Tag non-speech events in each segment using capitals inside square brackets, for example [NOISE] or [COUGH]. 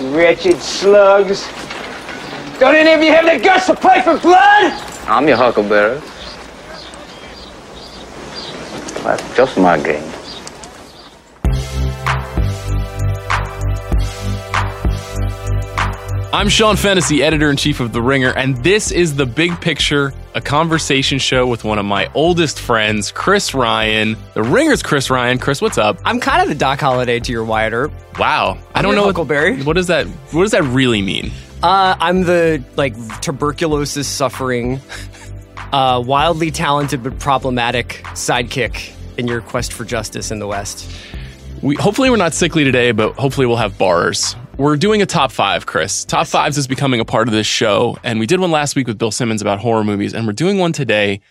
Wretched slugs. Don't any of you have the guts to play for blood? I'm your huckleberry. That's just my game. I'm Sean Fennessey, editor in chief of The Ringer, and this is The Big Picture, a conversation show with one of my oldest friends, Chris Ryan. The Ringer's Chris Ryan. Chris, what's up? I'm kind of the Doc Holliday to your Wyatt Earp. Wow. I I'm don't know Huckleberry. What, what does that what does that really mean? Uh, I'm the like tuberculosis suffering, [LAUGHS] uh, wildly talented but problematic sidekick in your quest for justice in the West. We hopefully we're not sickly today, but hopefully we'll have bars. We're doing a top five, Chris. Top fives is becoming a part of this show, and we did one last week with Bill Simmons about horror movies, and we're doing one today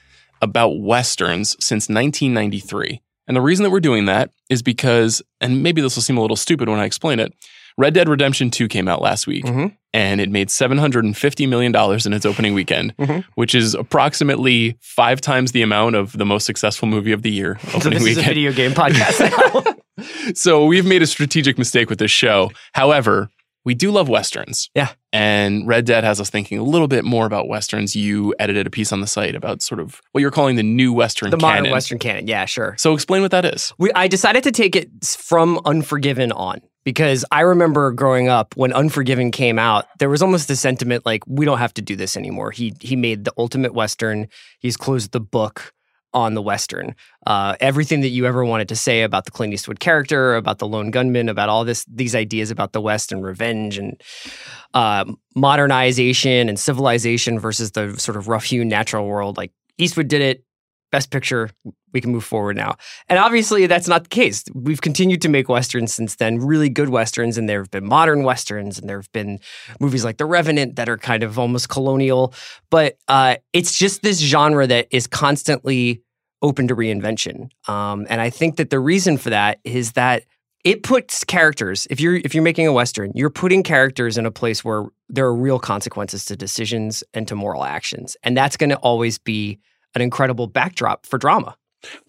about westerns since 1993. And the reason that we're doing that is because, and maybe this will seem a little stupid when I explain it, Red Dead Redemption 2 came out last week, Mhm. and it made $750 million in its opening weekend, Mhm. which is approximately five times the amount of the most successful movie of the year [LAUGHS] So opening this is a weekend video game podcast now. [LAUGHS] so we've made a strategic mistake with this show. However, we do love westerns. Yeah. And Red Dead has us thinking a little bit more about westerns. You edited a piece on the site about sort of what you're calling the new western the modern. Western canon. Yeah, sure. So explain what that is. We, I decided to take it from Unforgiven on because I remember growing up when Unforgiven came out, there was almost a sentiment like we don't have to do this anymore. He he made the ultimate Western. He's closed the book on the Western. Uh, everything that you ever wanted to say about the Clint Eastwood character, about the lone gunman, about all this these ideas about the West and revenge and uh, modernization and civilization versus the sort of rough-hewn natural world. Like Eastwood did it. Best picture, we can move forward now. And obviously, that's not the case. We've continued to make westerns since then, really good westerns, and there have been modern westerns, and there have been movies like The Revenant that are kind of almost colonial. But uh, it's just this genre that is constantly open to reinvention. Um, and I think that the reason for that is that it puts characters. If you're if you're making a western, you're putting characters in a place where there are real consequences to decisions and to moral actions, and that's going to always be an incredible backdrop for drama.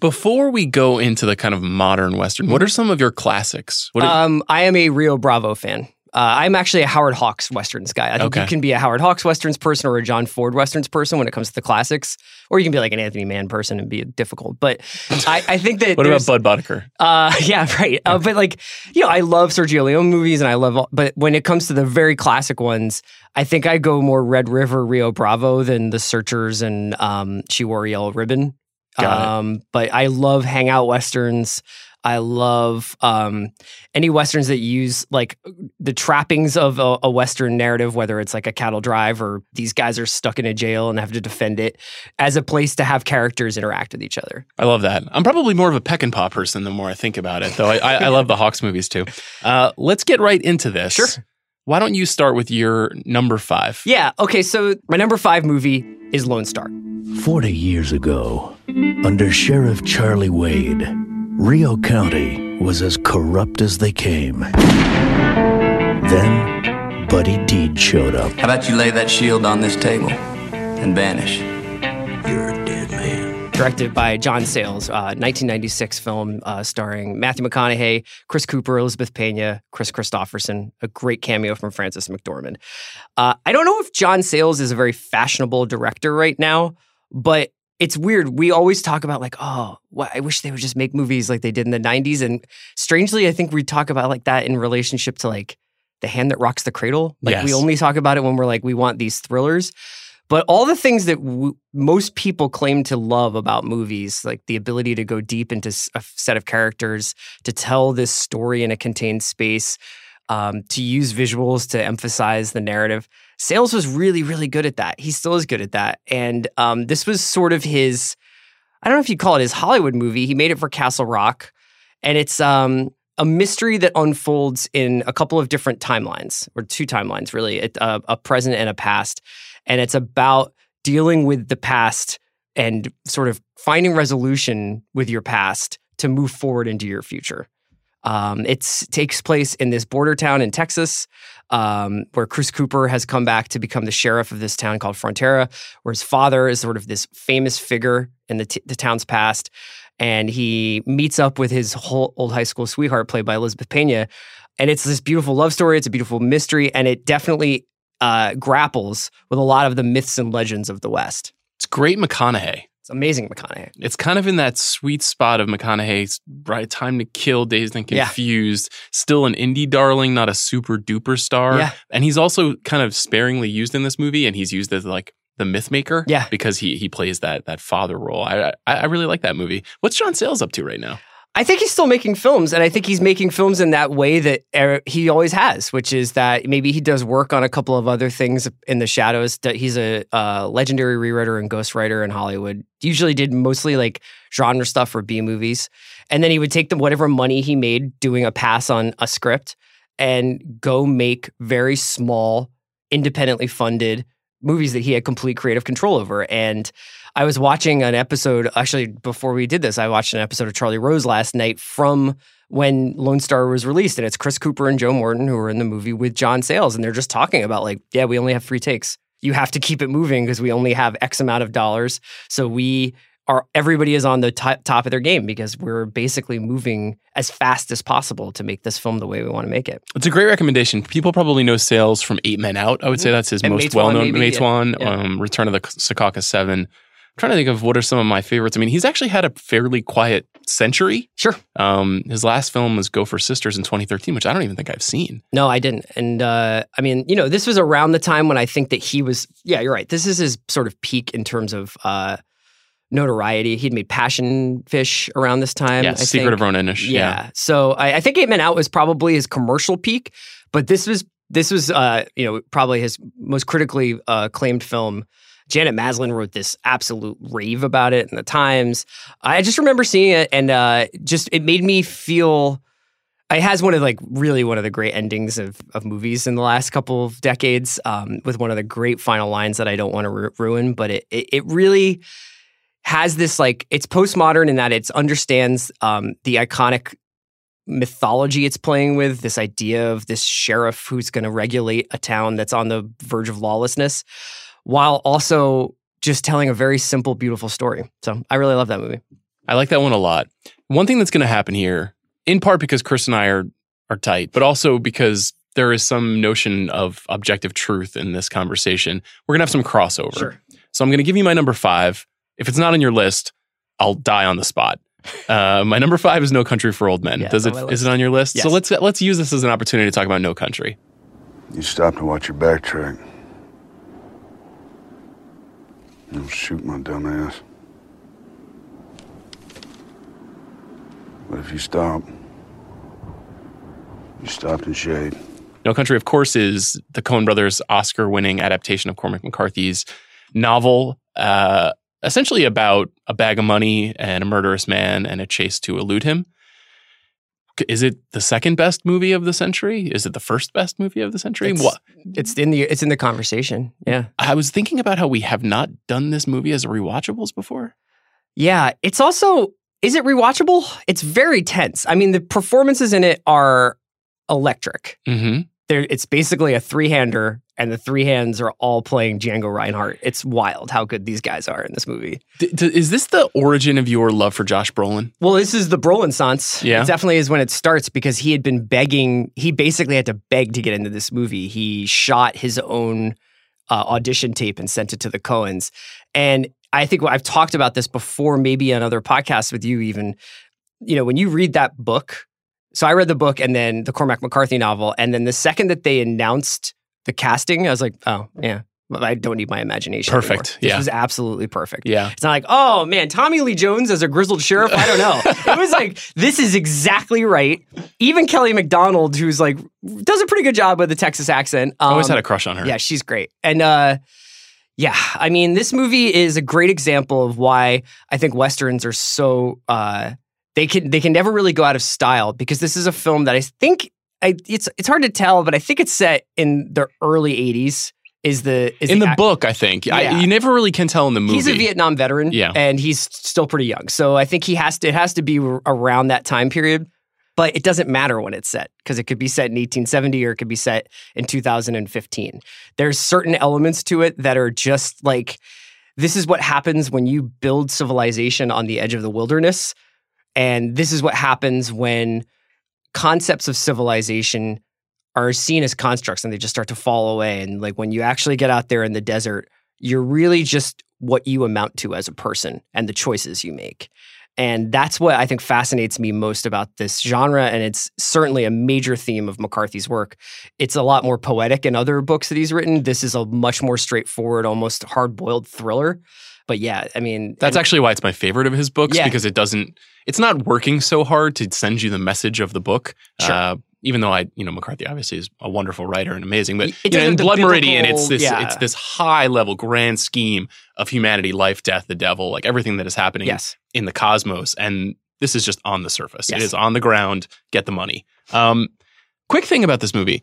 Before we go into the kind of modern western, what are some of your classics? What are, Um, I am a Rio Bravo fan. Uh, I'm actually a Howard Hawks westerns guy. I think Okay. you can be a Howard Hawks westerns person or a John Ford westerns person when it comes to the classics, or you can be like an Anthony Mann person and be difficult. But I, I think that [LAUGHS] what about Budd Boetticher? Uh, [LAUGHS] yeah, right. Uh, but like, you know, I love Sergio Leone movies, and I love. All, but when it comes to the very classic ones, I think I go more Red River, Rio Bravo than The Searchers and um, She Wore a Yellow Ribbon. Got it. um, But I love hangout westerns. I love um, any westerns that use like the trappings of a, a western narrative, whether it's like a cattle drive or these guys are stuck in a jail and have to defend it, as a place to have characters interact with each other. I love that. I'm probably more of a Peckinpah person the more I think about it, though. I, I, I love the Hawks movies too. Uh, let's get right into this. Sure. Why don't you start with your number five? Yeah. Okay. So my number five movie is Lone Star. 40 years ago, under Sheriff Charlie Wade, Rio County was as corrupt as they came. Then, Buddy Deed showed up. How about you lay that shield on this table and vanish? You're a dead man. Directed by John Sayles, uh, 1996 film uh, starring Matthew McConaughey, Chris Cooper, Elizabeth Pena, Kris Kristofferson, a great cameo from Frances McDormand. Uh, I don't know if John Sayles is a very fashionable director right now, but it's weird. We always talk about like, oh, wh- I wish they would just make movies like they did in the 90s. And strangely, I think we talk about like that in relationship to like The Hand That Rocks the Cradle. Like we only talk about it when we're like, we want these thrillers. But all the things that w- most people claim to love about movies, like the ability to go deep into a set of characters, to tell this story in a contained space, um, to use visuals to emphasize the narrative. Sayles was really, really good at that. He still is good at that. And um, this was sort of his, I don't know if you'd call it his Hollywood movie. He made it for Castle Rock. And it's um, a mystery that unfolds in a couple of different timelines, or two timelines, really, it, uh, a present and a past. And it's about dealing with the past and sort of finding resolution with your past to move forward into your future. Um, it takes place in this border town in Texas, um, where Chris Cooper has come back to become the sheriff of this town called Frontera, where his father is sort of this famous figure in the, t- the town's past. And he meets up with his whole old high school sweetheart, played by Elizabeth Pena. and it's this beautiful love story. It's a beautiful mystery, and it definitely uh, grapples with a lot of the myths and legends of the West. It's great McConaughey. It's amazing, McConaughey. It's kind of in that sweet spot of McConaughey's right time to kill, dazed and Yeah. confused. Still an indie darling, not a super duper star. Yeah. And he's also kind of sparingly used in this movie, and he's used as like the myth maker. Yeah. Because he he plays that that father role. I I, I really like that movie. What's John Sayles up to right now? I think he's still making films, and I think he's making films in that way that er, he always has, which is that maybe he does work on a couple of other things in the shadows. He's a uh, legendary rewriter and ghostwriter in Hollywood. Usually did mostly like genre stuff for B movies, and then he would take the whatever money he made doing a pass on a script and go make very small, independently funded movies that he had complete creative control over. And I was watching an episode, actually, before we did this, I watched an episode of Charlie Rose last night from when Lone Star was released. And it's Chris Cooper and Joe Morton who are in the movie with John Sayles. And they're just talking about, like, yeah, we only have three takes. You have to keep it moving because we only have X amount of dollars. So we are, everybody is on the top top of their game because we're basically moving as fast as possible to make this film the way we want to make it. It's a great recommendation. People probably know Sayles from Eight Men Out. I would say that's his And most well known. maybe. Matewan, Yeah. Um, Return of the Secaucus Seven. I'm trying to think of what are some of my favorites. I mean, he's actually had a fairly quiet century. Sure. Um, his last film was Go for Sisters in 2013, which I don't even think I've seen. No, I didn't. And uh, I mean, you know, this was around the time when I think that he was, yeah, you're right. This is his sort of peak in terms of uh, notoriety. He'd made Passion Fish around this time. yeah, I Secret think. of Roan Inish. Yeah. Yeah. So I, I think Eight Men Out was probably his commercial peak, but this was this was uh, you know probably his most critically uh, acclaimed film. Janet Maslin wrote this absolute rave about it in the Times. I just remember seeing it, and uh, just it made me feel. It has one of like really one of the great endings of of movies in the last couple of decades, um, with one of the great final lines that I don't want to ru- ruin. But it, it it really has this like it's postmodern in that it understands um, the iconic mythology it's playing with this idea of this sheriff who's going to regulate a town that's on the verge of lawlessness while also just telling a very simple beautiful story so i really love that movie I like that one a lot. One thing that's going to happen here, in part because Chris and I are are tight, but also because there is some notion of objective truth in this conversation. We're going to have some crossover. So I'm going to give you my number five. If it's not on your list, I'll die on the spot. [LAUGHS] Uh, my number five is No Country for Old Men. Yeah, Does it's it? on my Is list. it on your list? So let's let's use this as an opportunity to talk about No Country. You stop to watch your backtrack. Don't shoot my dumb ass. But if you stop, you stopped in shade. No Country, of course, is the Coen Brothers Oscar-winning adaptation of Cormac McCarthy's novel, uh, essentially about a bag of money and a murderous man and a chase to elude him. Is it the second best movie of the century? Is it the first best movie of the century? It's- What it's in the it's in the conversation yeah I was thinking about how we have not done this movie as rewatchables before. yeah it's also is it rewatchable it's very tense i mean the performances in it are electric Mm-hmm. There it's basically a three-hander and the three hands are all playing Django Reinhardt. It's wild how good these guys are in this movie. D- d- is this the origin of your love for Josh Brolin? Well, this is the Brolin Sans. Yeah. It definitely is when it starts because he had been begging, he basically had to beg to get into this movie. He shot his own uh, audition tape and sent it to the Coens. And I think I've talked about this before, maybe on other podcasts with you, even. You know, when you read that book, so I read the book and then the Cormac McCarthy novel. And then the second that they announced the casting, I was like, oh, yeah. I don't need my imagination. Perfect. anymore. This Yeah. was absolutely perfect. Yeah. It's not like, oh man, Tommy Lee Jones as a grizzled sheriff. I don't know. it was like, [LAUGHS] this is exactly right. Even Kelly Macdonald, who's like, does a pretty good job with the Texas accent. I always um, had a crush on her. yeah, she's great. And uh yeah, I mean, this movie is a great example of why I think westerns are so uh they can they can never really go out of style because this is a film that I think I it's it's hard to tell, but I think it's set in the early 80s is the is in the ac- book, I think. I, you never really can tell in the movie. He's a Vietnam veteran, Yeah. and he's still pretty young. So I think he has to. It has to be around that time period. But it doesn't matter when it's set because it could be set in 1870 or it could be set in 2015. There's certain elements to it that are just like this is what happens when you build civilization on the edge of the wilderness, and this is what happens when concepts of civilization are seen as constructs and they just start to fall away. And like when you actually get out there in the desert, you're really just what you amount to as a person and the choices you make. And that's what I think fascinates me most about this genre. And it's certainly a major theme of McCarthy's work. It's a lot more poetic in other books that he's written. This is a much more straightforward, almost hard boiled thriller. But yeah, I mean, That's and- actually why it's my favorite of his books Yeah. because it doesn't. It's not working so hard to send you the message of the book. Sure. Uh, even though I, you know, McCarthy obviously is a wonderful writer and amazing, but you know, in Blood Meridian, it's this, yeah. it's this high level, grand scheme of humanity, life, death, the devil, like everything that is happening yes. in the cosmos, and this is just on the surface. It Yes. is on the ground. Get the money. Um, quick thing about this movie,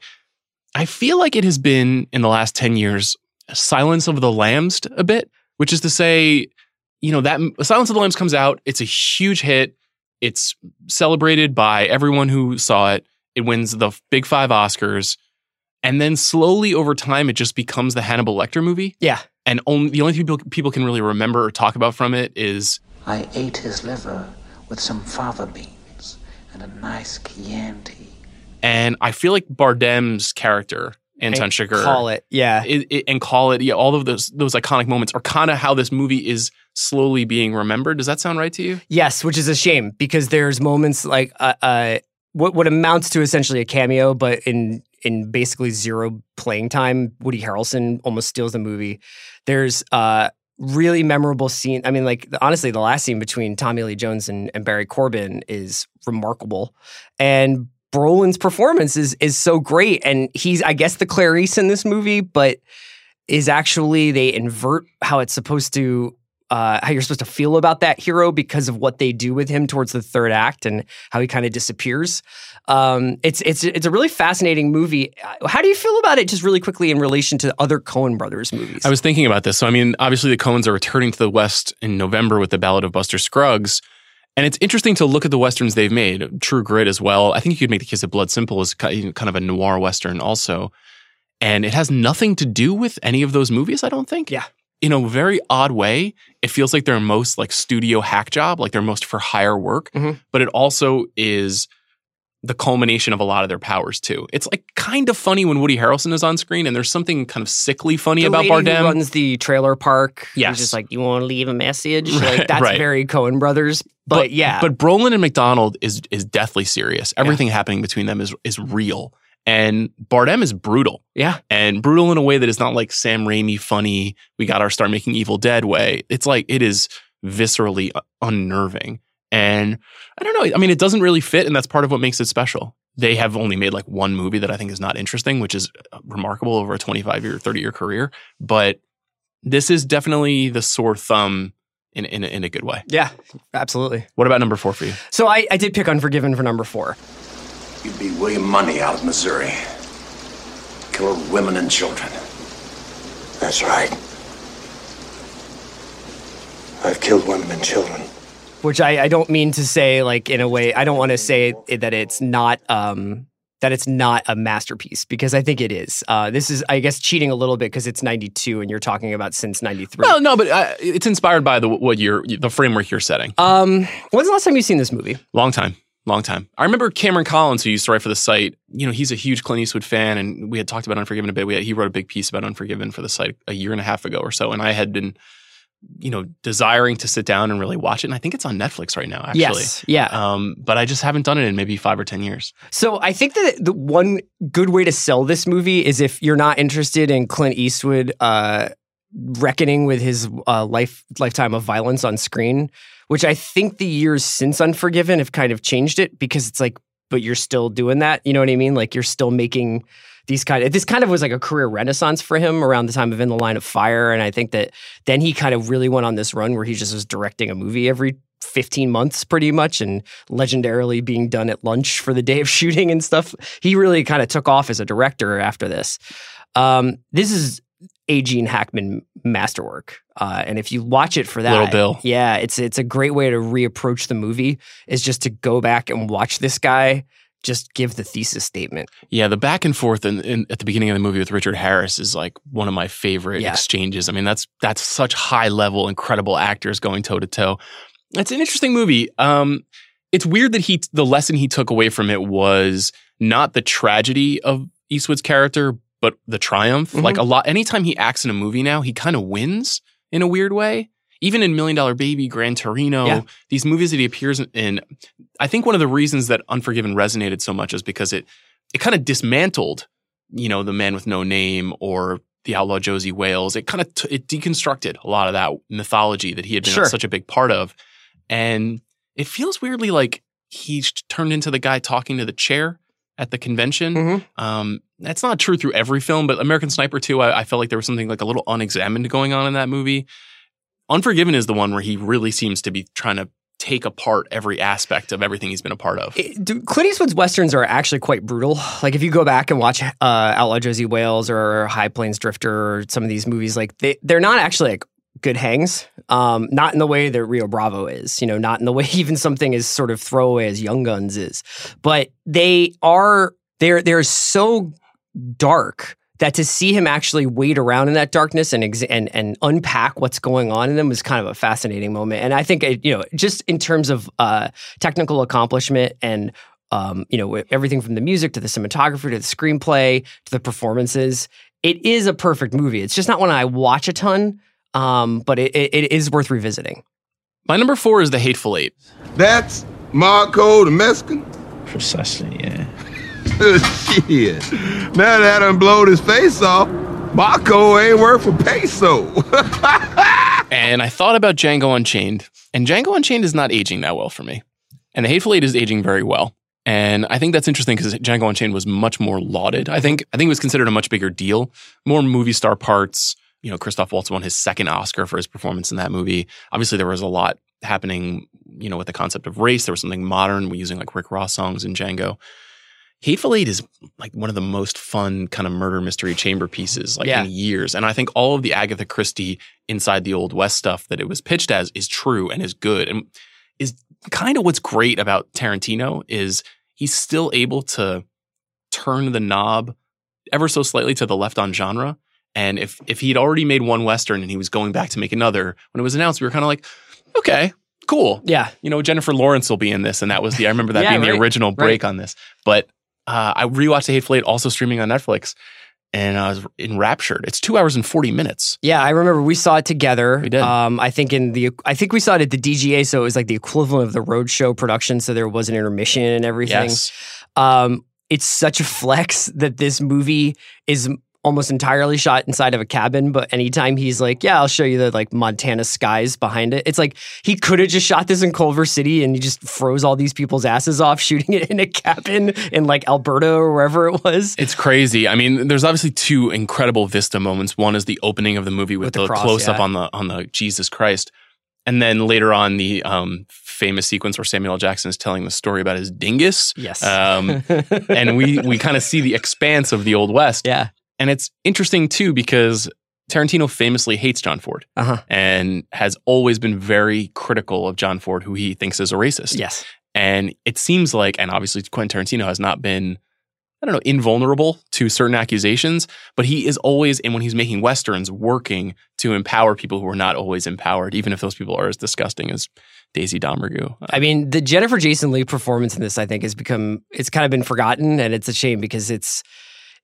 I feel like it has been in the last ten years Silence of the Lambs a bit, which is to say, you know that Silence of the Lambs comes out, it's a huge hit. It's celebrated by everyone who saw it. It wins the big five Oscars, and then slowly over time, it just becomes the Hannibal Lecter movie. Yeah. And only the only people people can really remember or talk about from it is I ate his liver with some fava beans and a nice Chianti. And I feel like Bardem's character, Anton And Chigurh, Call it. Yeah. it, it- and call it, yeah, all of those those iconic moments are kind of how this movie is slowly being remembered. Does that sound right to you? Yes, which is a shame because there's moments like uh, uh, what what amounts to essentially a cameo, but in in basically zero playing time. Woody Harrelson almost steals the movie. There's uh really memorable scene. I mean, like honestly, the last scene between Tommy Lee Jones and, and Barry Corbin is remarkable, and Brolin's performance is is so great, and he's I guess the Clarice in this movie, but is actually they invert how it's supposed to uh, how you're supposed to feel about that hero because of what they do with him towards the third act and how he kind of disappears. Um, it's it's it's a really fascinating movie. Uh, How do you feel about it, just really quickly in relation to other Coen Brothers movies? I was thinking about this. So, I mean, obviously, the Coens are returning to the West in November with the Ballad of Buster Scruggs. And it's interesting to look at the westerns they've made. True Grit as well. I think you could make the case that Blood Simple is kind of a noir western also. And it has nothing to do with any of those movies, I don't think. Yeah. In a very odd way, it feels like their most like studio hack job, like their most for hire work. Mhm. But it also is the culmination of a lot of their powers too. It's like kind of funny when Woody Harrelson is on screen, and there's something kind of sickly funny the about Bardem. runs the trailer park. Yes. just like you want to leave a message. Right, [LAUGHS] like that's right. very Coen Brothers. But, yeah, But Brolin and Macdonald is is deathly serious. Everything happening between them is is real. And Bardem is brutal. yeah, And brutal in a way that is not like Sam Raimi funny, we got our start making Evil Dead way. It's like it is viscerally uh, unnerving. And I don't know. I mean, it doesn't really fit, and that's part of what makes it special. They have only made like one movie that I think is not interesting, which is uh, remarkable over a 25 year, 30 year career. But this is definitely the sore thumb in, in, a- in a good way. yeah, absolutely. What about number four for you? So I, I did pick Unforgiven for number four. You beat William Munny out of Missouri. Killed women and children. That's right. I've killed women and children. Which I, I don't mean to say like in a way I don't want to say that it's not um that it's not a masterpiece because I think it is. Uh, this is I guess cheating a little bit because it's 92 and you're talking about since 93. Well, no, but uh, it's inspired by the what you're the framework you're setting. um, when's the last time you've seen this movie? Long time, long time. I remember Cameron Collins, who used to write for the site. You know, he's a huge Clint Eastwood fan, and we had talked about Unforgiven a bit. We had, he wrote a big piece about Unforgiven for the site a year and a half ago or so, and I had been, you know, desiring to sit down and really watch it. And I think it's on Netflix right now, actually. Yes, yeah. Um, but I just haven't done it in maybe five or ten years. So I think that the one good way to sell this movie is if you're not interested in Clint Eastwood uh, reckoning with his uh, life lifetime of violence on screen, which I think the years since Unforgiven have kind of changed it because it's like, but you're still doing that. You know what I mean? Like you're still making these kind of this kind of was like a career renaissance for him around the time of In the Line of Fire, and I think that then he kind of really went on this run where he just was directing a movie every 15 months pretty much and legendarily being done at lunch for the day of [LAUGHS] shooting and stuff. He really kind of took off as a director after this. Um, this is a Gene Hackman masterwork. Uh, and if you watch it for that, Little Bill. yeah, it's it's a great way to reapproach the movie is just to go back and watch this guy just give the thesis statement. Yeah, the back and forth in, in, at the beginning of the movie with Richard Harris is like one of my favorite Yeah. exchanges. I mean, that's that's such high level, incredible actors going toe to toe. It's an interesting movie. Um, it's weird that he the lesson he took away from it was not the tragedy of Eastwood's character, but the triumph. Mhm. Like a lot, anytime he acts in a movie now, he kind of wins in a weird way. Even in Million Dollar Baby, Gran Torino, Yeah. these movies that he appears in, I think one of the reasons that Unforgiven resonated so much is because it it kind of dismantled, you know, the Man with No Name or the Outlaw Josey Wales. It kind of t- it deconstructed a lot of that mythology that he had been Sure. such a big part of, and it feels weirdly like he's turned into the guy talking to the chair at the convention. Mhm. Um, that's not true through every film, but American Sniper 2, I, I felt like there was something like a little unexamined going on in that movie. Unforgiven is the one where he really seems to be trying to take apart every aspect of everything he's been a part of. It- do- Clint Eastwood's westerns are actually quite brutal. Like if you go back and watch uh, Outlaw Josey Wales or High Plains Drifter or some of these movies, like they they're not actually like good hangs. Um, not in the way that Rio Bravo is. You know, not in the way [LAUGHS] even something as sort of throwaway as Young Guns is. But they are they're they're so dark that to see him actually wade around in that darkness and ex- and and unpack what's going on in them was kind of a fascinating moment. And I think it, you know, just in terms of uh, technical accomplishment and um, you know everything from the music to the cinematography to the screenplay to the performances, it is a perfect movie. It's just not one I watch a ton, um, but it, it, it is worth revisiting. My number four is The Hateful Eight. That's Marco the Mexican? Precisely, yeah. Shit. Now that I done blowed his face off, Marco ain't worth a peso. [LAUGHS] And I thought about Django Unchained, and Django Unchained is not aging that well for me. And The Hateful Eight is aging very well. And I think that's interesting because Django Unchained was much more lauded. I think I think it was considered a much bigger deal, more movie star parts. You know, Christoph Waltz won his second Oscar for his performance in that movie. Obviously, there was a lot happening, you know, with the concept of race. There was something modern, We're using like Rick Ross songs in Django. Hateful Eight is like one of the most fun kind of murder mystery chamber pieces like Yeah. in years. And I think all of the Agatha Christie inside the Old West stuff that it was pitched as is true and is good. And is kind of what's great about Tarantino is he's still able to turn the knob ever so slightly to the left on genre. And if if he'd already made one Western and he was going back to make another, when it was announced, we were kind of like, okay, cool. Yeah. You know, Jennifer Lawrence will be in this. And that was the I remember that [LAUGHS] Yeah, being right, the original break right. on this. But uh, I rewatched The Hateful Eight, also streaming on Netflix, and I was enraptured. It's two hours and 40 minutes. Yeah, I remember we saw it together. We did. Um, I think in the I think we saw it at the DGA, so it was like the equivalent of the roadshow production. So there was an intermission and everything. Yes. Um, it's such a flex that this movie is almost entirely shot inside of a cabin. But anytime he's like, "Yeah, I'll show you the like Montana skies behind it," it's like he could have just shot this in Culver City and he just froze all these people's asses off [LAUGHS] shooting it in a cabin in like Alberta or wherever it was. It's crazy. I mean, there's obviously two incredible Vista moments. One is the opening of the movie with, With the the, close up yeah. on the on the Jesus Christ, and then later on the um, famous sequence where Samuel L. Jackson is telling the story about his dingus. Yes. Um, [LAUGHS] and we we kind of see the expanse of the Old West. Yeah. And it's interesting too because Tarantino famously hates John Ford Uh-huh. and has always been very critical of John Ford, who he thinks is a racist. Yes. And it seems like, and obviously Quentin Tarantino has not been, I don't know, invulnerable to certain accusations, but he is always, and when he's making Westerns, working to empower people who are not always empowered, even if those people are as disgusting as Daisy Domergue. I mean, the Jennifer Jason Leigh performance in this, I think, has become it's kind of been forgotten, and it's a shame because it's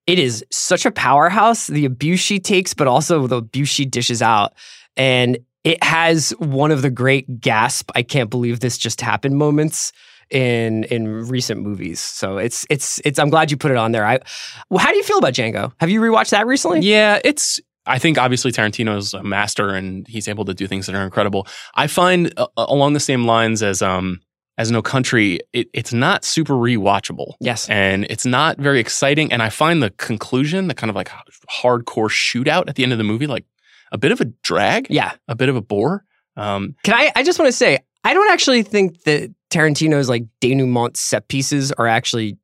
it is such a powerhouse. The abuse she takes, but also the abuse she dishes out, and it has one of the great gasp, I can't believe this just happened moments in in recent movies. So it's it's it's. I'm glad you put it on there. I, how do you feel about Django? Have you rewatched that recently? Yeah, it's. I think obviously Tarantino's a master and he's able to do things that are incredible. I find uh, along the same lines as um as No Country, it, it's not super rewatchable. Yes. and it's not very exciting. And I find the conclusion, the kind of like hardcore shootout at the end of the movie, like a bit of a drag. Yeah. a bit of a bore. Um, Can I? I just want to say, I don't actually think that Tarantino's like denouement set pieces are actually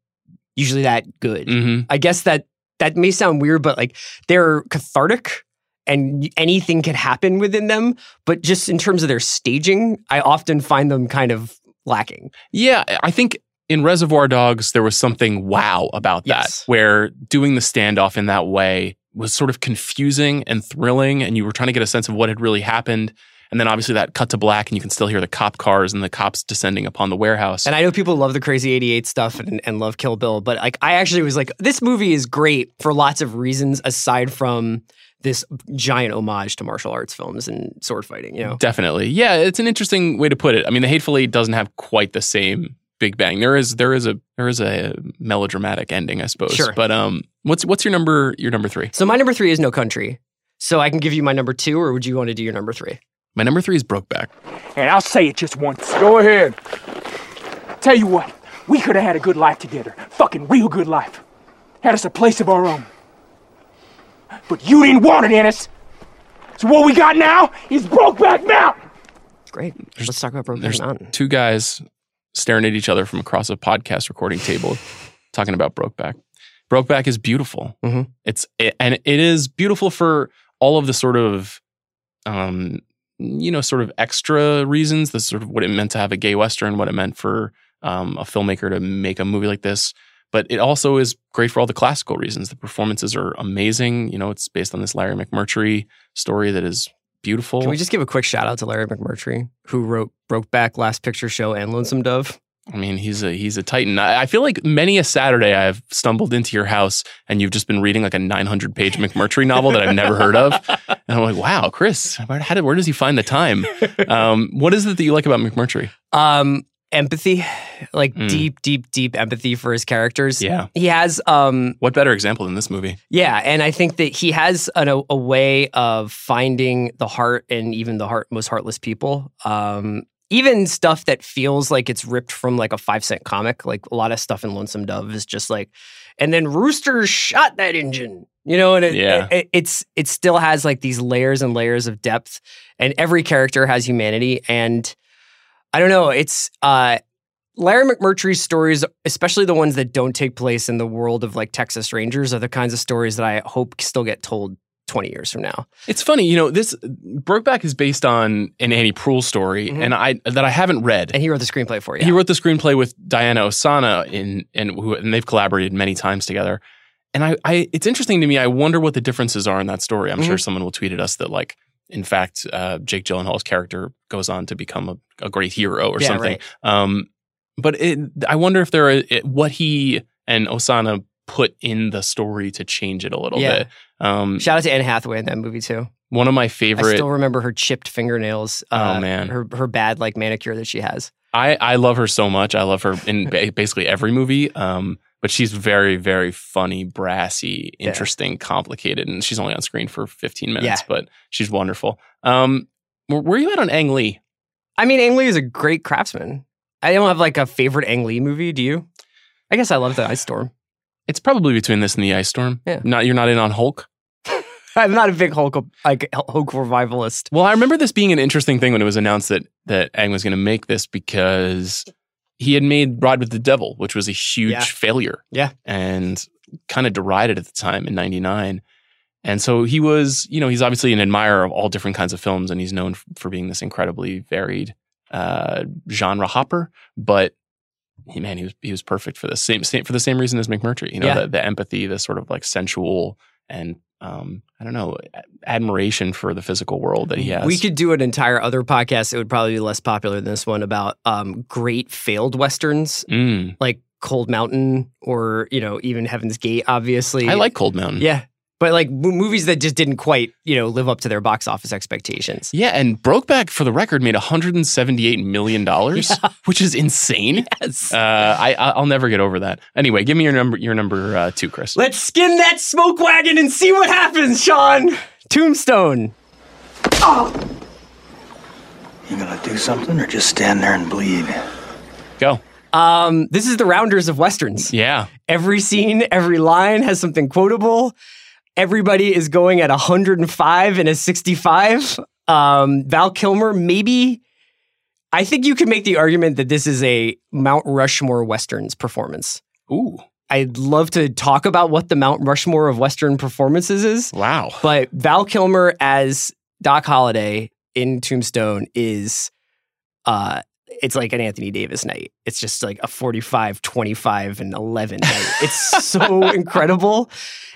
usually that good. mhm. I guess that that may sound weird, but like they're cathartic and anything can happen within them. But just in terms of their staging, I often find them kind of lacking. Yeah, I think in Reservoir Dogs there was something wow about that, Yes. where doing the standoff in that way was sort of confusing and thrilling, and you were trying to get a sense of what had really happened. And then obviously that cut to black, and you can still hear the cop cars and the cops descending upon the warehouse. And I know people love the Crazy 88 stuff and, and love Kill Bill, but like I actually was like, this movie is great for lots of reasons aside from this giant homage to martial arts films and sword fighting, you know? Definitely. Yeah, it's an interesting way to put it. I mean, The Hateful Eight doesn't have quite the same Big Bang. There is there is a there is a melodramatic ending, I suppose. Sure. But um what's what's your number your number 3? So my number three is No Country. So I can give you my number two, or would you want to do your number three? My number 3 is Brokeback. And I'll say it just once. Go ahead. Tell you what, we could have had a good life together. Fucking real good life. Had us a place of our own. But you didn't want it, Ennis. So what we got now is Brokeback Mountain. Great. Let's talk about Brokeback There's Mountain. two guys staring at each other from across a podcast recording table [LAUGHS] talking about Brokeback. Brokeback is beautiful. Mhm. It's it, and it is beautiful for all of the sort of um you know sort of extra reasons. This sort of what it meant to have a gay western, what it meant for um, a filmmaker to make a movie like this. But it also is great for all the classical reasons. The performances are amazing. You know, it's based on this Larry McMurtry story that is beautiful. Can we just give a quick shout out to Larry McMurtry, who wrote Brokeback, Last Picture Show, and Lonesome Dove? I mean, he's a he's a titan. I, I feel like many a Saturday I've stumbled into your house and you've just been reading like a 900 page McMurtry novel that I've never heard of, [LAUGHS] and I'm like, wow, Chris, where, how did, where does he find the time? [LAUGHS] Um, what is it that you like about McMurtry? Um, empathy, like Mm. deep, deep, deep empathy for his characters. Yeah. He has um What better example than this movie? Yeah, and I think that he has an, a, a way of finding the heart and even the heart most heartless people. Um, even stuff that feels like it's ripped from like a five cent comic, like a lot of stuff in Lonesome Dove is just like, and then Rooster shot that engine, you know, and it, Yeah. it- it's it still has like these layers and layers of depth, and every character has humanity, and I don't know, it's uh Larry McMurtry's stories, especially the ones that don't take place in the world of like Texas Rangers, are the kinds of stories that I hope still get told 20 years from now. It's funny, you know, this Brokeback is based on an Annie Proulx story, and I that I haven't read. And he wrote the screenplay for you. He wrote the screenplay with Diana Ossana in and who and they've collaborated many times together. And I, I it's interesting to me. I wonder what the differences are in that story. I'm sure Mhm. someone will tweet at us that like, in fact, uh, Jake Gyllenhaal's character goes on to become a, a great hero or Yeah, something. right. Um, but it, I wonder if there are it, what he and Ossana put in the story to change it a little Yeah. bit. Um, Shout out to Anne Hathaway in that movie too. one of my favorite. I still remember her chipped fingernails. uh, Oh, man. her her bad like manicure that she has. I, I love her so much. I love her in basically every movie. Um, but she's very, very funny, brassy, Yeah. interesting, complicated, and she's only on screen for 15 minutes, Yeah. but she's wonderful. Um, where, where are you at on Ang Lee? I mean, Ang Lee is a great craftsman. I don't have like a favorite Ang Lee movie. Do you? I guess I love the Ice Storm. It's probably between this and the Ice Storm. Yeah. Not you're not in on Hulk. [LAUGHS] I'm not a big Hulk like Hulk revivalist. Well, I remember this being an interesting thing when it was announced that that Ang was going to make this because he had made Ride with the Devil, which was a huge Yeah. failure. Yeah. And kind of derided at the time in 99. And so he was, you know, he's obviously an admirer of all different kinds of films and he's known for being this incredibly varied uh, genre hopper, but he, man, he was he was perfect for the same, same for the same reason as McMurtry. You know, Yeah. the, the empathy, the sort of like sensual and um, I don't know, admiration for the physical world that he has. We could do an entire other podcast. It would probably be less popular than this one about um, great failed westerns Mm. like Cold Mountain or you know even Heaven's Gate. Obviously, I like Cold Mountain. Yeah, but like mo- movies that just didn't quite you know live up to their box office expectations. Yeah, and Brokeback for the record made 178 million dollars, [LAUGHS] which is insane. Yes. Uh, I I- I'll never get over that. Anyway, give me your number your number uh, two, Chris. Let's skin that smoke wagon and see what happens, Sean. Tombstone. You gonna do something or just stand there and bleed? Go. Um, this is the rounders of westerns. Yeah. Every scene, every line has something quotable. Everybody is going at 105 and a 65. Um, Val Kilmer, maybe. I think you could make the argument that this is a Mount Rushmore westerns performance. Ooh. I'd love to talk about what the Mount Rushmore of Western performances is. Wow. But Val Kilmer as Doc Holliday in Tombstone is uh it's like an Anthony Davis night. It's just like a 45, 25, and 11 night. It's so [LAUGHS] incredible.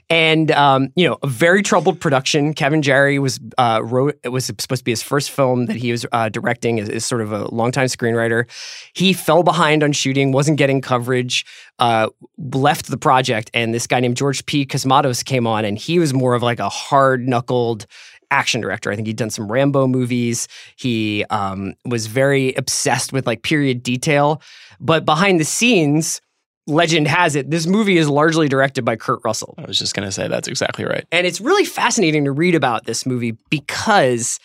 and um, you know, a very troubled production. Kevin Jarre was uh, wrote. It was supposed to be his first film that he was uh, directing. Is, is sort of a longtime screenwriter. He fell behind on shooting, wasn't getting coverage, uh, left the project, and this guy named George P. Cosmatos came on, and he was more of like a hard knuckled action director. I think he'd done some Rambo movies. He um, was very obsessed with like period detail, but behind the scenes legend has it, this movie is largely directed by Kurt Russell. I was just going to say that's exactly right. And it's really fascinating to read about this movie because,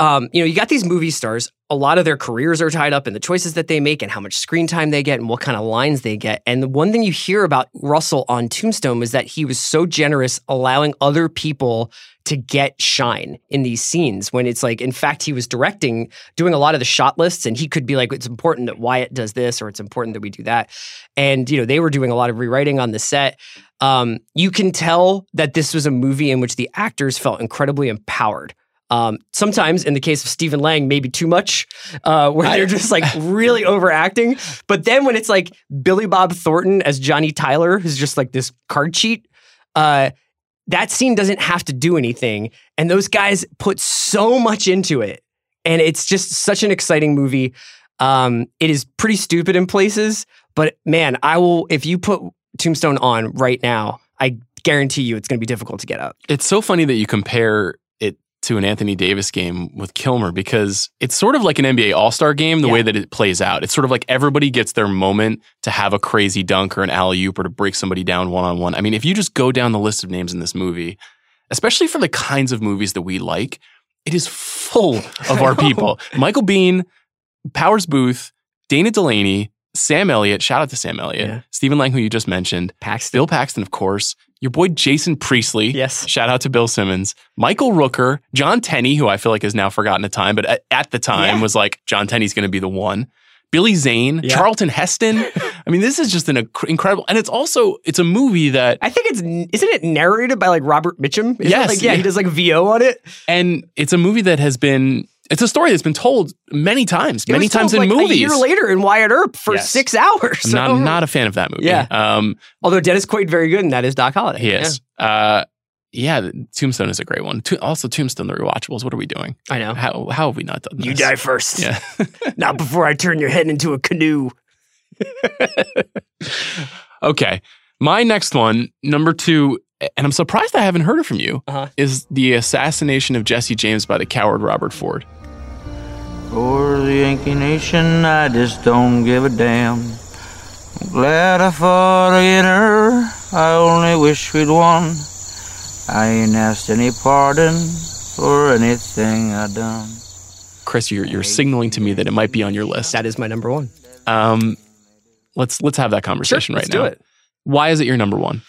um, you know, you got these movie stars, a lot of their careers are tied up in the choices that they make and how much screen time they get and what kind of lines they get. And the one thing you hear about Russell on Tombstone was that he was so generous allowing other people to get shine in these scenes when it's like in fact he was directing doing a lot of the shot lists and he could be like it's important that Wyatt does this or it's important that we do that. And you know they were doing a lot of rewriting on the set. Um, you can tell that this was a movie in which the actors felt incredibly empowered. Um, sometimes, in the case of Stephen Lang, maybe too much, uh, where they're just like really overacting. But then when it's like Billy Bob Thornton as Johnny Tyler, who's just like this card cheat, uh, that scene doesn't have to do anything. And those guys put so much into it. And it's just such an exciting movie. Um, it is pretty stupid in places, but man, I will, if you put Tombstone on right now, I guarantee you it's going to be difficult to get up. It's so funny that you compare to an Anthony Davis game with Kilmer because it's sort of like an NBA All Star game the Yeah. way that it plays out. It's sort of like everybody gets their moment to have a crazy dunk or an alley oop or to break somebody down one on one. I mean, if you just go down the list of names in this movie, especially for the kinds of movies that we like, it is full of our [LAUGHS] people. Michael Biehn, Powers Boothe, Dana Delany, Sam Elliott, shout out to Sam Elliott, Yeah. Stephen Lang, who you just mentioned, Paxton. Bill Paxton, of course, your boy Jason Priestley. Yes. Shout out to Bill Simmons, Michael Rooker, Jon Tenney, who I feel like is now forgotten at time, but at, at the time Yeah. was like Jon Tenney's going to be the one. Billy Zane, Yeah. Charlton Heston. [LAUGHS] I mean, this is just an inc- incredible, and it's also it's a movie that, I think it's, isn't it narrated by like Robert Mitchum? Isn't Yes, like, yeah, yeah. he does like VO on it. and it's a movie that has been, it's a story that's been told many times, It many times in like, movies. A year later in Wyatt Earp for Yes. six hours. I'm not, [LAUGHS] not a fan of that movie. Yeah. Um, Although Dennis Quaid very good, and that is Doc Holliday. he is. Uh, yeah, Tombstone is a great one. To- also, Tombstone, the rewatchables. What are we doing? I know. How, how have we not done this? You die first. Yeah. [LAUGHS] Not before I turn your head into a canoe. [LAUGHS] okay. My next one, number two, and I'm surprised I haven't heard it from you, Uh-huh. is the assassination of Jesse James by the coward Robert Ford. For the Yankee Nation, I just don't give a damn. I'm glad I fought against her. I only wish we'd won. I ain't asked any pardon for anything I done. Chris, you're, you're signaling to me that it might be on your list. That is my number one. Um, let's let's have that conversation let's right do now. it. Why is it your number one?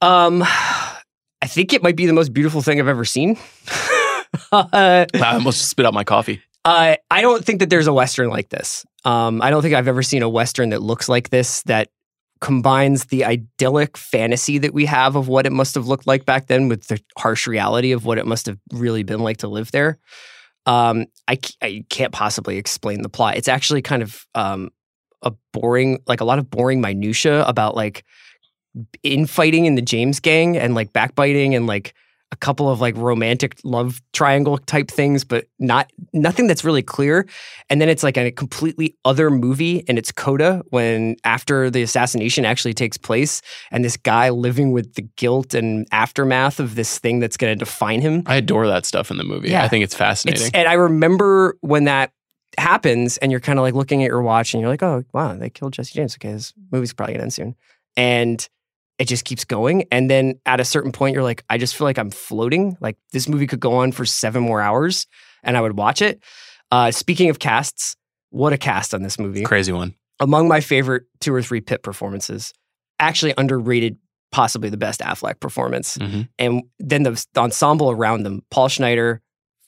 Um, I think it might be the most beautiful thing I've ever seen. [LAUGHS] uh, Wow, I almost spit out my coffee. Uh, I don't think that there's a Western like this. Um, I don't think I've ever seen a Western that looks like this, that combines the idyllic fantasy that we have of what it must have looked like back then with the harsh reality of what it must have really been like to live there. Um, I, I can't possibly explain the plot. It's actually kind of um, a boring, like a lot of boring minutia about like infighting in the James gang and like backbiting and like a couple of like romantic love triangle type things, but not nothing that's really clear. And then it's like a completely other movie and it's Coda when after the assassination actually takes place and this guy living with the guilt and aftermath of this thing that's going to define him. I adore that stuff in the movie. Yeah. I think it's fascinating. It's, and I remember when that happens and you're kind of like looking at your watch and you're like, oh, wow, they killed Jesse James. Okay, this movie's probably going to end soon. And it just keeps going. And then at a certain point, you're like, I just feel like I'm floating. Like this movie could go on for seven more hours and I would watch it. Uh, speaking of casts, what a cast on this movie. Crazy one. Among my favorite two or three Pitt performances, actually underrated, possibly the best Affleck performance. Mhm. And then the, the ensemble around them Paul Schneider,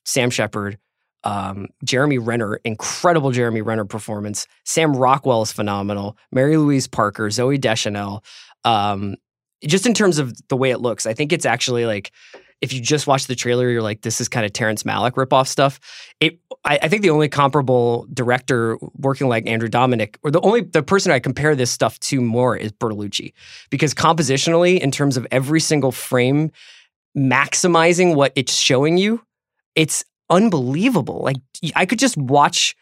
Sam Shepard, um, Jeremy Renner, incredible Jeremy Renner performance. Sam Rockwell is phenomenal. Mary Louise Parker, Zooey Deschanel. Um, just in terms of the way it looks, I think it's actually like if you just watch the trailer, you're like, this is kind of Terrence Malick ripoff stuff. It, I, I think the only comparable director working like Andrew Dominik, or the only the person I compare this stuff to more is Bertolucci, because compositionally, in terms of every single frame, maximizing what it's showing you, it's unbelievable. Like I could just watch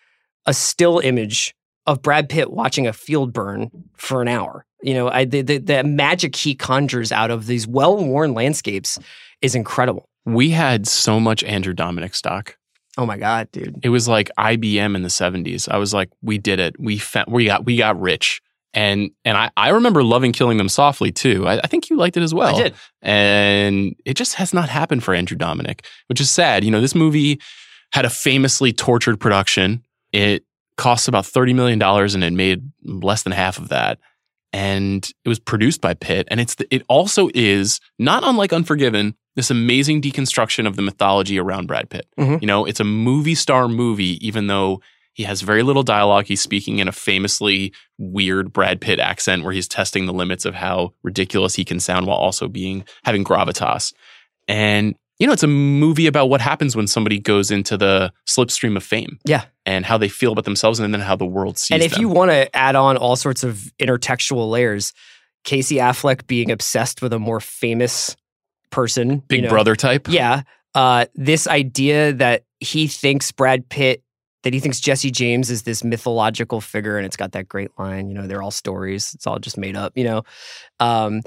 a still image of Brad Pitt watching a field burn for an hour. You know, I, the, the, the magic he conjures out of these well worn landscapes is incredible. We had so much Andrew Dominik stock. Oh my god, dude! It was like IBM in the '70s. I was like, we did it. We we got we got rich. And and I, I remember loving killing them softly too. I, I think you liked it as well. I did. And it just has not happened for Andrew Dominik, which is sad. You know, this movie had a famously tortured production. It cost about $30 million and it made less than half of that. And it was produced by Pitt. And it's the, it also is, not unlike Unforgiven, this amazing deconstruction of the mythology around Brad Pitt. Mhm. You know, it's a movie star movie, even though he has very little dialogue. He's speaking in a famously weird Brad Pitt accent where he's testing the limits of how ridiculous he can sound while also being having gravitas. And you know, it's a movie about what happens when somebody goes into the slipstream of fame Yeah. and how they feel about themselves and then how the world sees them. and if them. you want to add on all sorts of intertextual layers, Casey Affleck being obsessed with a more famous person, Big you know, brother type. Yeah. Uh, this idea that he thinks Brad Pitt, that he thinks Jesse James is this mythological figure, and it's got that great line, you know, they're all stories. It's all just made up, you know. Um,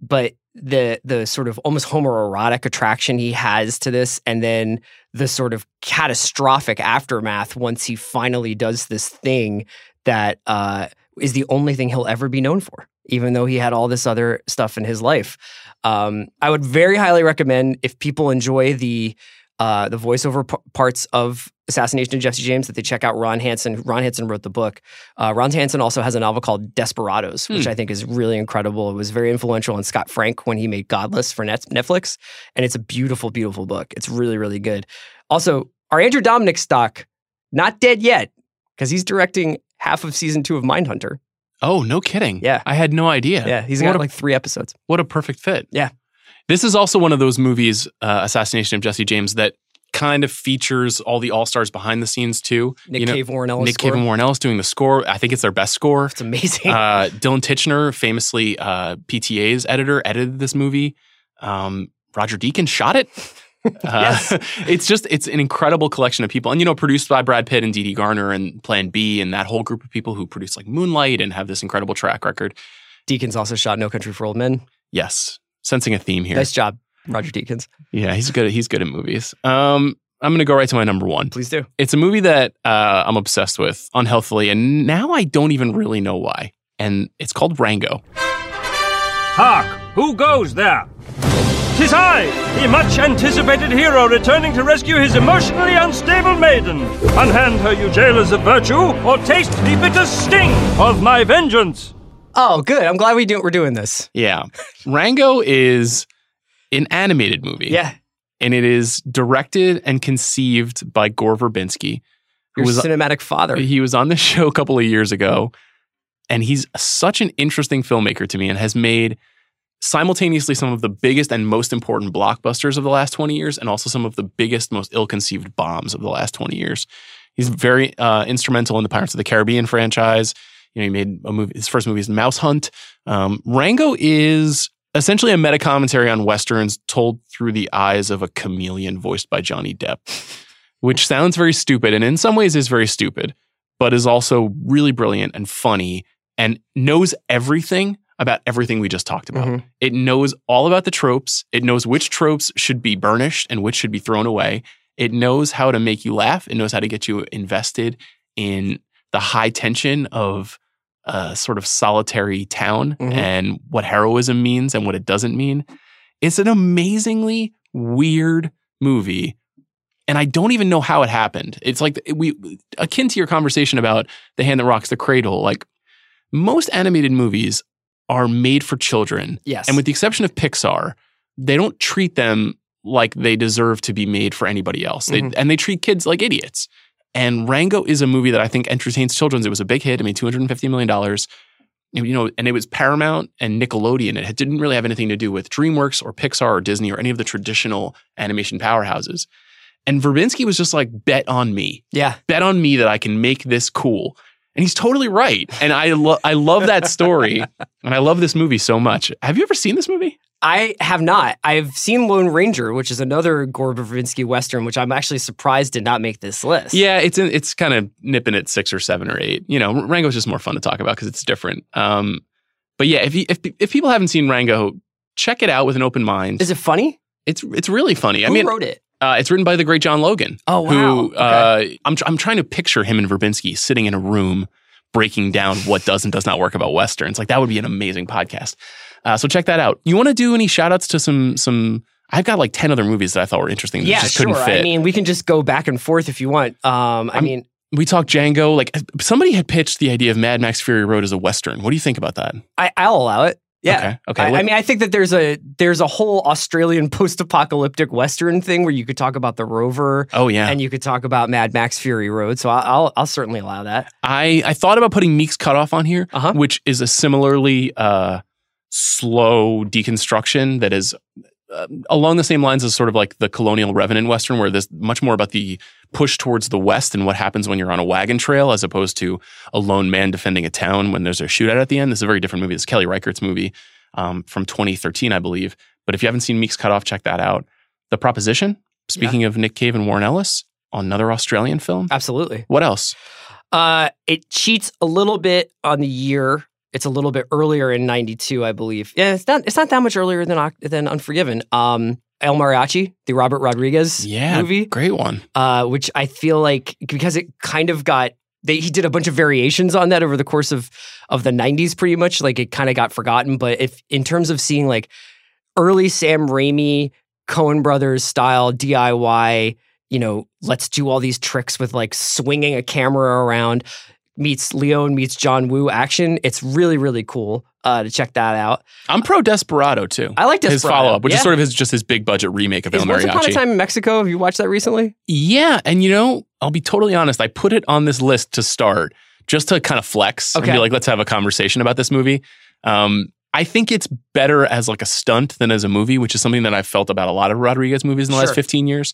but the the sort of almost homoerotic attraction he has to this, and then the sort of catastrophic aftermath once he finally does this thing that uh, is the only thing he'll ever be known for, even though he had all this other stuff in his life. Um, I would very highly recommend if people enjoy the uh, the voiceover p- parts of Assassination of Jesse James that they check out Ron Hansen. Ron Hansen wrote the book. Uh, Ron Hansen also has a novel called Desperados, which Hmm. I think is really incredible. It was very influential on Scott Frank when he made Godless for Net- Netflix, and it's a beautiful, beautiful book. It's really, really good. Also, our Andrew Dominik stock not dead yet because he's directing half of season two of Mindhunter. Oh, no kidding. Yeah. I had no idea. Yeah, he's What got a- like three episodes. What a perfect fit. Yeah. This is also one of those movies, uh, Assassination of Jesse James, that kind of features all the all stars behind the scenes too. Nick Cave Warren Ellis Nick score. Cave and Warren Ellis doing the score. I think it's their best score. It's amazing. Uh, [LAUGHS] Dylan Tichenor, famously uh, PTA's editor, edited this movie. Um, Roger Deakins shot it. [LAUGHS] Uh, [LAUGHS] it's just it's an incredible collection of people, and you know, produced by Brad Pitt and Dede Gardner and Plan B and that whole group of people who produce like Moonlight and have this incredible track record. Deakins also shot No Country for Old Men. Yes, sensing a theme here. Nice job, Roger Deakins. Yeah, he's good. He's good at movies. Um, I'm gonna go right to my number one. Please do. It's a movie that uh, I'm obsessed with unhealthily, and now I don't even really know why. And it's called Rango. Hark! Who goes there? Tis I, the much anticipated hero returning to rescue his emotionally unstable maiden. Unhand her, you jailers of virtue, or taste the bitter sting of my vengeance. Oh, good. I'm glad we do, we're doing this. Yeah, Rango is an animated movie. Yeah. and it is directed and conceived by Gore Verbinski, Your cinematic father. He was on the [LAUGHS] show a couple of years ago, and he's such an interesting filmmaker to me, and has made simultaneously some of the biggest and most important blockbusters of the last 20 years and also some of the biggest most ill-conceived bombs of the last 20 years he's very uh, instrumental in the pirates of the caribbean franchise you know he made a movie his first movie is mouse hunt um, rango is essentially a meta commentary on westerns told through the eyes of a chameleon voiced by johnny depp which sounds very stupid and in some ways is very stupid but is also really brilliant and funny and knows everything about everything we just talked about. Mhm. It knows all about the tropes. It knows which tropes should be burnished and which should be thrown away. It knows how to make you laugh. It knows how to get you invested in the high tension of a sort of solitary town Mhm. and what heroism means and what it doesn't mean. It's an amazingly weird movie. And I don't even know how it happened. It's like we akin to your conversation about the hand that rocks the cradle. Like most animated movies are made for children. Yes. And with the exception of Pixar, they don't treat them like they deserve to be made for anybody else. They, Mhm. and they treat kids like idiots. And Rango is a movie that I think entertains children. It was a big hit. I mean, $250 million. you know, and it was Paramount and Nickelodeon. It didn't really have anything to do with DreamWorks or Pixar or Disney or any of the traditional animation powerhouses. And Verbinski was just like, bet on me. Yeah. Bet on me that I can make this cool. And he's totally right. And I, lo- I love that story. [LAUGHS] and I love this movie so much. Have you ever seen this movie? I have not. I've seen Lone Ranger, which is another Gore Verbinski Western, which I'm actually surprised did not make this list. Yeah, it's in, it's kind of nipping at six or seven or eight. You know, Rango's just more fun to talk about because it's different. Um, but yeah, if, you, if if people haven't seen Rango, check it out with an open mind. Is it funny? It's it's really funny. I mean, wrote it? Uh, it's written by the great John Logan. Oh, wow. Who uh, I'm I'm trying to picture him and Verbinski sitting in a room breaking down what does and does not work about westerns. Like that would be an amazing podcast. Uh, so check that out. You want to do any shout outs to some some? I've got like ten other movies that I thought were interesting. That yeah, just sure. couldn't fit. I mean, we can just go back and forth if you want. Um, I I'm- mean, we talked Django. Like somebody had pitched the idea of Mad Max Fury Road as a western. What do you think about that? I, I'll allow it. Yeah. Okay. Okay. I, I mean, I think that there's a there's a whole Australian [LAUGHS] post-apocalyptic Western thing where you could talk about the Rover. Oh, yeah. and you could talk about Mad Max Fury Road. So I'll I'll, I'll certainly allow that. I, I thought about putting Meek's Cutoff on here, Uh-huh. which is a similarly uh, slow deconstruction that is uh, along the same lines as sort of like the colonial revenant western, where there's much more about the push towards the west and what happens when you're on a wagon trail, as opposed to a lone man defending a town when there's a shootout at the end. This is a very different movie. This is Kelly Reichardt's movie um, from 2013, I believe. But if you haven't seen Meek's Cutoff, check that out. The Proposition. Speaking of Nick Cave and Warren Ellis, another Australian film. Absolutely. What else? Uh, it cheats a little bit on the year. It's a little bit earlier in '92, I believe. Yeah, it's not. It's not that much earlier than than Unforgiven. Um, El Mariachi, the Robert Rodriguez Yeah, movie, great one. uh, which I feel like because it kind of got they, he did a bunch of variations on that over the course of of the '90s, pretty much. Like it kind of got forgotten. But if in terms of seeing like early Sam Raimi, Coen Brothers style DIY, you know, let's do all these tricks with like swinging a camera around meets Leone meets John Woo action. It's really really cool uh, to check that out. I'm pro Desperado too. I like his follow up, which yeah. is sort of his just his big budget remake of Is El Once Upon a Time in Mexico? Have you watched that recently? Yeah, and you know, I'll be totally honest. I put it on this list to start just to kind of flex and Okay. be like, let's have a conversation about this movie. Um, I think it's better as like a stunt than as a movie, which is something that I've felt about a lot of Rodriguez movies in the Sure. last 15 years.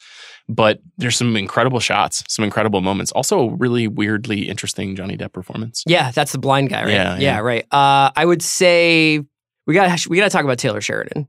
But there's some incredible shots, some incredible moments. Also, a really weirdly interesting Johnny Depp performance. Yeah, that's the blind guy, right? Yeah, yeah. right. Uh, I would say we got we got to talk about Taylor Sheridan.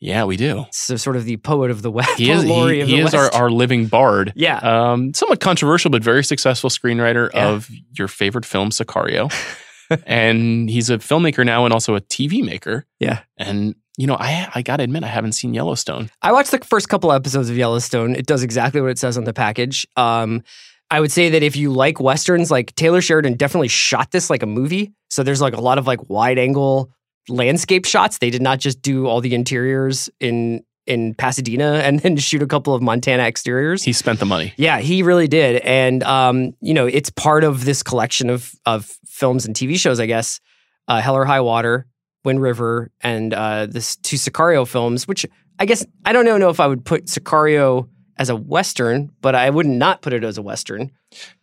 Yeah, we do. So sort of the poet of the [LAUGHS] West. He is, he, he is our, our living bard. Yeah. Um, somewhat controversial, but very successful screenwriter Yeah. of your favorite film, Sicario. [LAUGHS] and he's a filmmaker now and also a TV maker. Yeah. And, you know, I, I got to admit, I haven't seen Yellowstone. I watched the first couple episodes of Yellowstone. It does exactly what it says on the package. Um, I would say that if you like westerns, like Taylor Sheridan definitely shot this like a movie. So there's like a lot of like wide angle landscape shots. They did not just do all the interiors in in Pasadena [LAUGHS] and then shoot a couple of Montana exteriors. He spent the money. Yeah, he really did, and um, you know, it's part of this collection of of films and TV shows, I guess. Uh, Hell or High Water, Wind River, and uh, this two Sicario films, which I guess I don't know, know if I would put Sicario as a western, but I would not put it as a western.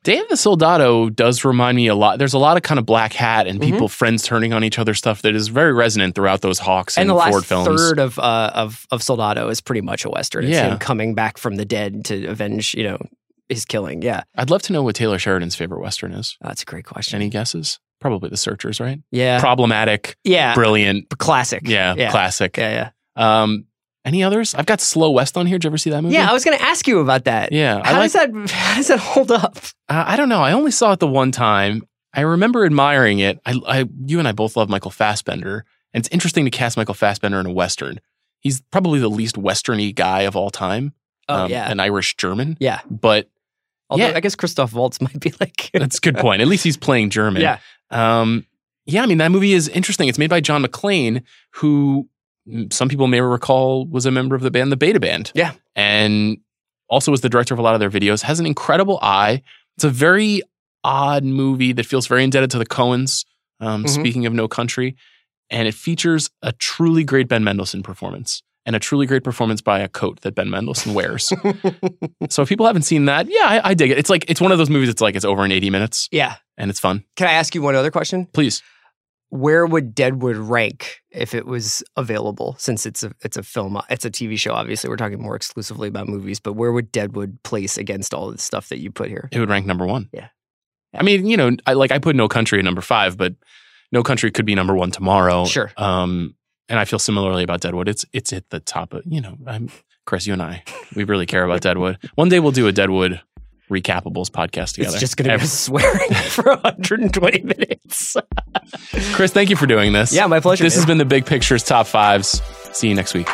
Day of the Soldado does remind me a lot. There's a lot of kind of black hat and Mm-hmm. people, friends turning on each other stuff that is very resonant throughout those Hawks and, And the last Ford films. third of uh, of of Soldado is pretty much a western. It's Yeah. him coming back from the dead to avenge, you know, his killing. Yeah, I'd love to know what Taylor Sheridan's favorite Western is. that's a great question. Any guesses? Probably The Searchers, right? yeah, Problematic, yeah, brilliant, classic. yeah, yeah, classic. yeah, yeah. Um, any others? I've got Slow West on here. Did you ever see that movie? Yeah, I was going to ask you about that. Yeah, I how like- does that [LAUGHS] how does that hold up? Uh, I don't know. I only saw it the one time. I remember admiring it. I, I, you and I both love Michael Fassbender, and it's interesting to cast Michael Fassbender in a western. He's probably the least westerny guy of all time. Oh um, yeah, an Irish German. yeah. But Although yeah. I guess Christoph Waltz [LAUGHS] might be like [LAUGHS] that's a good point. At least he's playing German. yeah, Um, yeah, I mean, that movie is interesting. It's made by John Maclean, who some people may recall was a member of the band, the Beta Band. Yeah. And also was the director of a lot of their videos, has an incredible eye. It's a very odd movie that feels very indebted to the Coens, um, Mhm. speaking of No Country. And it features a truly great Ben Mendelsohn performance and a truly great performance by a coat that Ben Mendelsohn wears. so if people haven't seen that, yeah, I, I dig it. It's like, it's one of those movies It's like, it's over in 80 minutes yeah. and it's fun. Can I ask you one other question? Please. where would Deadwood rank if it was available? Since it's a it's a film, it's a TV show. Obviously, we're talking more exclusively about movies. But where would Deadwood place against all the stuff that you put here? It would rank number one. Yeah. I mean, you know, I like I put No Country at number five, but No Country could be number one tomorrow. Sure. Um, and I feel similarly about Deadwood. It's it's at the top of you know. I'm Chris. You and I, we really care about Deadwood. [LAUGHS] One day we'll do a Deadwood recapables podcast together. It's just going to be swearing [LAUGHS] for 120 minutes. Chris, thank you for doing this. Yeah, my pleasure, This has been the Big Pictures Top Fives. See you next week.